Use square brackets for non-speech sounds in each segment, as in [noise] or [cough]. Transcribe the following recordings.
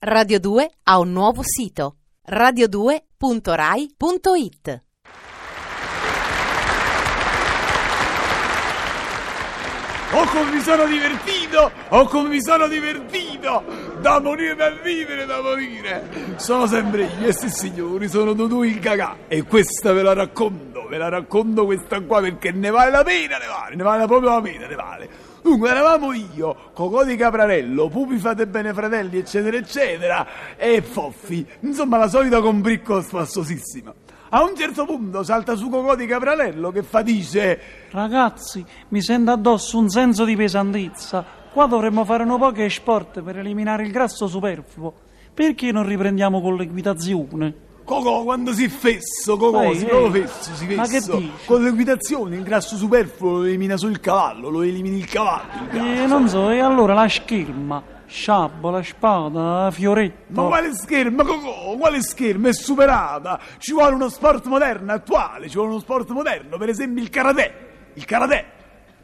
Radio 2 ha un nuovo sito radio2.rai.it Oh come mi sono divertito! Oh come mi sono divertito! Da morire da vivere, da morire! Sono sempre io, e signori, sono Dudu il cagà. E questa ve la racconto, ve la racconto questa qua perché ne vale la pena, ne vale, ne vale proprio la pena, ne vale. Dunque eravamo io, Cocò di Caprarello, Pupi fate bene fratelli, eccetera, eccetera, e Foffi. Insomma la solita combriccola spassosissima. A un certo punto salta su Cocò di Caprarello che fa dice... Ragazzi, mi sento addosso un senso di pesantezza. Qua dovremmo fare un po' che sport per eliminare il grasso superfluo. Perché non riprendiamo con l'equitazione? Cocò, quando si fesso, Cocò, Ehi, si ehi. proprio fesso, si Ma che fesso. dici? Con l'equitazione il grasso superfluo lo elimina solo il cavallo, lo elimini il cavallo. il grasso. Eh, non so, e allora la scherma, sciabola, spada, fioretto. Ma quale schermo, Cocò? Quale schermo? È superata. Ci vuole uno sport moderno, attuale. Ci vuole uno sport moderno, per esempio il karate. Il karate.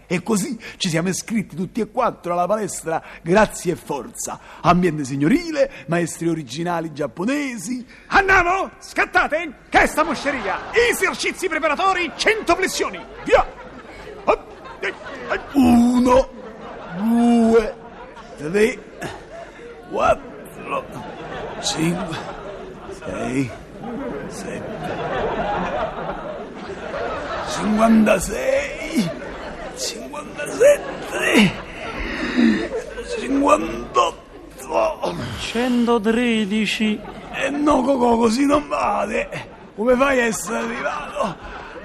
E così ci siamo iscritti tutti e quattro alla palestra Grazie e Forza. Ambiente signorile, maestri originali giapponesi. Andiamo! Scattate! Che è sta mosceria? Esercizi preparatori, 100 flessioni! Via! Uno, due, tre, quattro, cinque, sei, sette, cinquantasei, 58 113 e no, Coco, così non vale. Come fai a essere arrivato?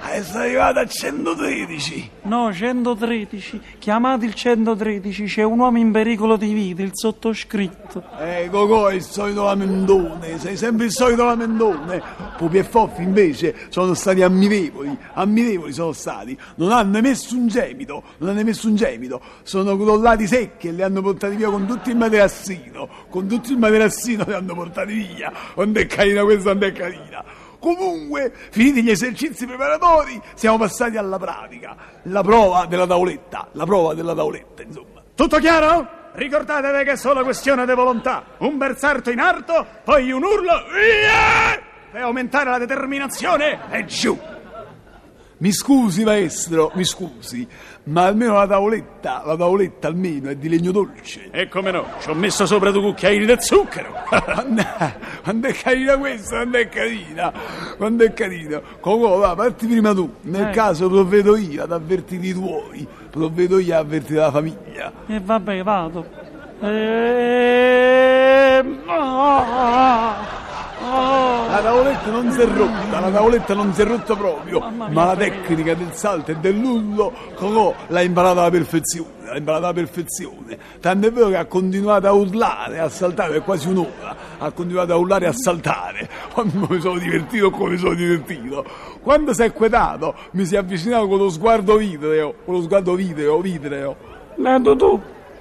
A essere arrivato a 113. No, 113. Chiamate il 113, c'è un uomo in pericolo di vita, il sottoscritto. Eh, Cocò è il solito lamentone, sei sempre il solito lamentone. Pupi e Foffi invece sono stati ammirevoli, ammirevoli sono stati. Non hanno emesso un gemito, non hanno emesso un gemito. Sono crollati secchi e li hanno portati via con tutto il materassino. Con tutto il materassino li hanno portati via. Quando è carina questa, quando è carina. Comunque, finiti gli esercizi preparatori, siamo passati alla pratica. La prova della tavoletta, la prova della tavoletta, insomma. Tutto chiaro? Ricordatevi che è solo questione di volontà. Un bersaglio in alto, poi un urlo! Per aumentare la determinazione e giù. Mi scusi, maestro, mi scusi, ma almeno la tavoletta, la tavoletta almeno è di legno dolce. E come no, ci ho messo sopra due cucchiaini di zucchero. [laughs] Quando quando è carina questa, quando è carina, quando è carina. Cocò, va, parti prima tu. Nel Eh. caso provvedo io ad avvertire i tuoi, provvedo io ad avvertire la famiglia. E vabbè, vado. Ehm, ah, ah. La tavoletta non si è rotta, la tavoletta non si è rotta proprio, mia, ma la tecnica del salto e dell'ullo, Cocò l'ha imparata alla perfezione, l'ha imparata alla perfezione. Tanto è vero che ha continuato a urlare, a saltare per quasi un'ora, ha continuato a urlare e a saltare. [laughs] Quando mi sono divertito, come mi sono divertito. Quando si è quetato, mi si è avvicinato con lo sguardo vitreo, con lo sguardo vitreo, vitreo. Nando tu,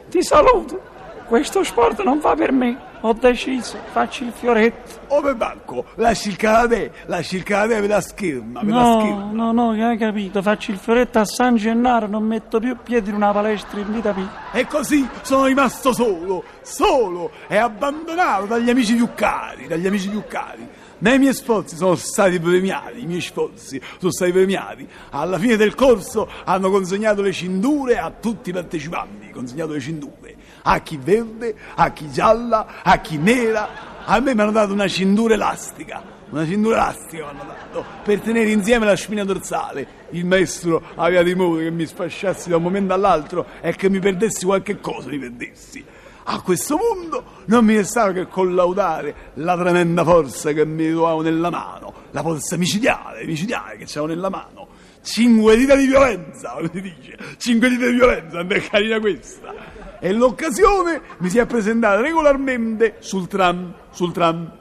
ti saluto. Questo sport non fa per me. Ho deciso, faccio il fioretto. Oh, per banco, lasci il karate, lasci il karate per la scherma, per la No, scherma. no, no, che hai capito? Faccio il fioretto a San Gennaro, non metto più piedi in una palestra in vita mia. E così sono rimasto solo, solo e abbandonato dagli amici più cari, dagli amici più cari. Ma i miei sforzi sono stati premiati, i miei sforzi sono stati premiati. Alla fine del corso hanno consegnato le cinture a tutti i partecipanti, consegnato le cinture. A chi verde, a chi gialla, a chi nera. A me mi hanno dato una cintura elastica. Una cintura elastica mi hanno dato per tenere insieme la spina dorsale. Il maestro aveva timore che mi sfasciassi da un momento all'altro e che mi perdessi qualche cosa, mi perdessi. A questo punto non mi restava che collaudare la tremenda forza che mi trovavo nella mano, la forza micidiale, micidiale che c'avevo nella mano. Cinque dita di violenza, come si dice, cinque dita di violenza, non è carina questa. E l'occasione mi si è presentata regolarmente sul tram, sul tram.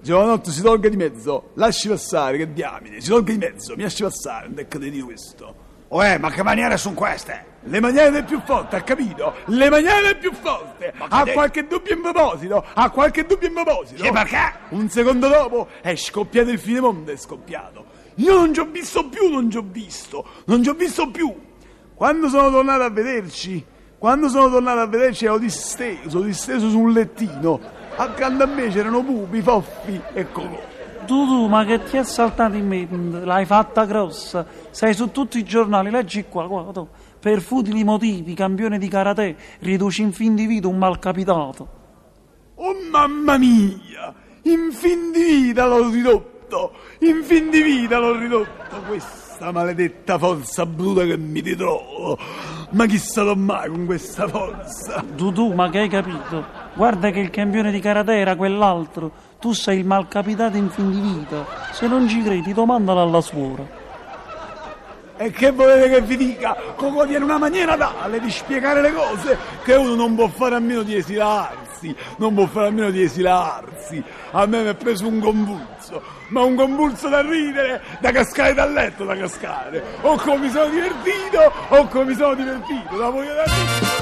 Giovanotto si tolga di mezzo, lasci passare, che diamine, si tolga di mezzo, mi lasci passare, non è credito questo. Oh, eh, ma che maniere sono queste? Le maniere più forte, ha capito? Le maniere più che Ha qualche dubbio in proposito? Ha qualche dubbio in proposito? Sì, perché? Un secondo dopo è scoppiato il finemondo, è scoppiato. Io non ci ho visto più, non ci ho visto, non ci ho visto più. Quando sono tornato a vederci, quando sono tornato a vederci ero disteso, disteso sul lettino Accanto a me c'erano pupi, foffi e colò. Tu, tu, ma che ti è saltato in mente? L'hai fatta grossa. Sei su tutti i giornali, leggi qua, guarda. Per futili motivi, campione di karate, riduci in fin di vita un malcapitato. Oh mamma mia! In fin di vita l'ho ridotto! In fin di vita l'ho ridotto! Questa maledetta forza bruta che mi ritrovo! Ma chi sarò mai con questa forza? Tu, ma che hai capito? Guarda che il campione di karate era quell'altro. Tu sei il malcapitato in fin di vita. Se non ci credi, domandalo alla suora. E che volete che vi dica? Coco tiene una maniera tale di spiegare le cose che uno non può fare a meno di esilarsi, non può fare a meno di esilarsi. A me mi è preso un convulso, ma un convulso da ridere, da cascare dal letto, da cascare. O come mi sono divertito, o come mi sono divertito, la voglio da dire.